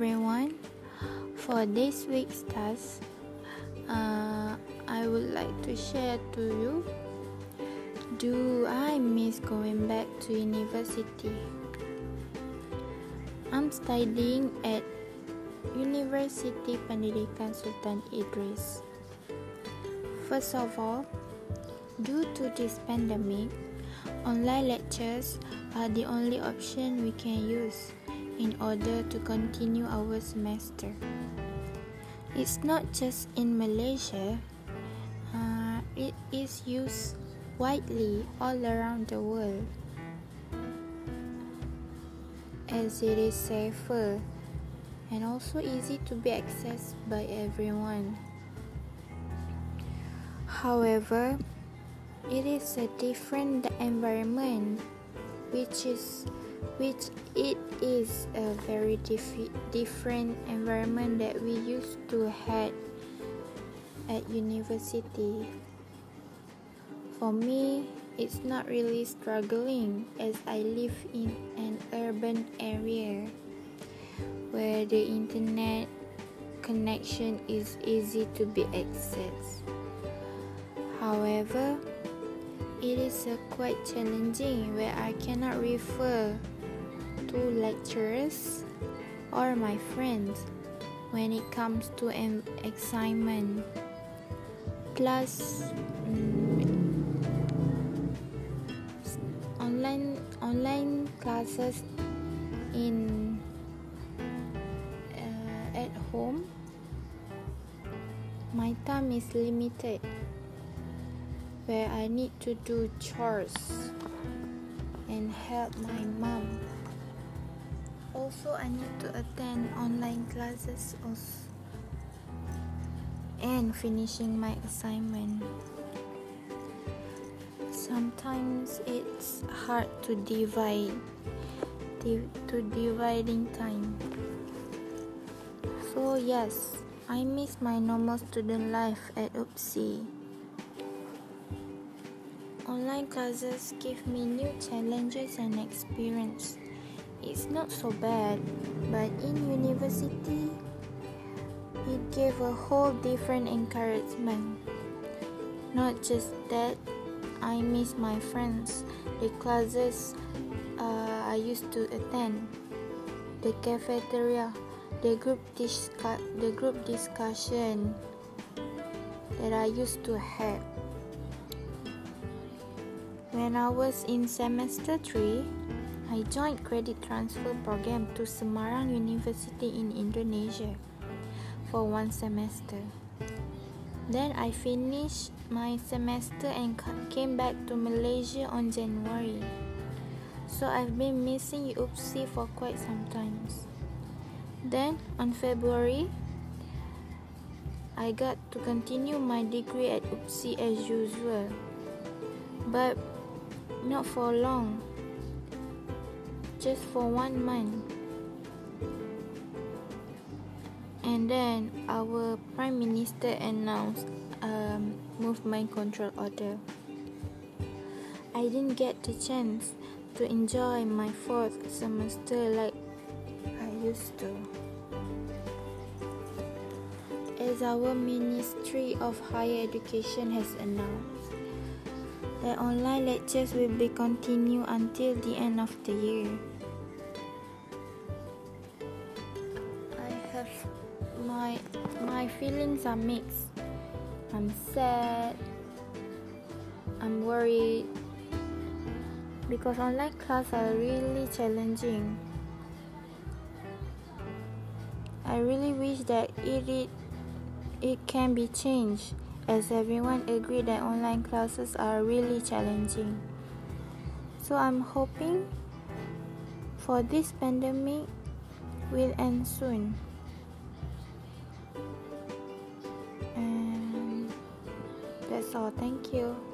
everyone. For this week's task, uh, I would like to share to you Do I miss going back to university? I'm studying at University Pendidikan Sultan Idris. First of all, due to this pandemic, online lectures are the only option we can use in order to continue our semester. It's not just in Malaysia, uh, it is used widely all around the world as it is safer and also easy to be accessed by everyone. However, it is a different environment which is which it is a very dif- different environment that we used to had at university. For me, it's not really struggling as I live in an urban area where the internet connection is easy to be accessed. However, it is quite challenging where I cannot refer to lecturers or my friends when it comes to an assignment. Plus, um, online online classes in uh, at home. My time is limited where I need to do chores and help my mom. Also, I need to attend online classes also and finishing my assignment. Sometimes it's hard to divide to dividing time. So yes, I miss my normal student life at UPSI. Online classes give me new challenges and experience. It's not so bad, but in university, it gave a whole different encouragement. Not just that, I miss my friends, the classes uh, I used to attend, the cafeteria, the group discu- the group discussion that I used to have. When I was in semester 3, I joined credit transfer program to Semarang University in Indonesia for one semester. Then I finished my semester and came back to Malaysia on January. So I've been missing UPSI for quite some times. Then on February, I got to continue my degree at UPSI as usual. But not for long, just for one month. And then our Prime Minister announced a um, movement control order. I didn't get the chance to enjoy my fourth semester like I used to. As our Ministry of Higher Education has announced, the online lectures will be continued until the end of the year. I have my my feelings are mixed. I'm sad. I'm worried because online class are really challenging. I really wish that it it, it can be changed as everyone agree that online classes are really challenging. So I'm hoping for this pandemic will end soon. And that's all. Thank you.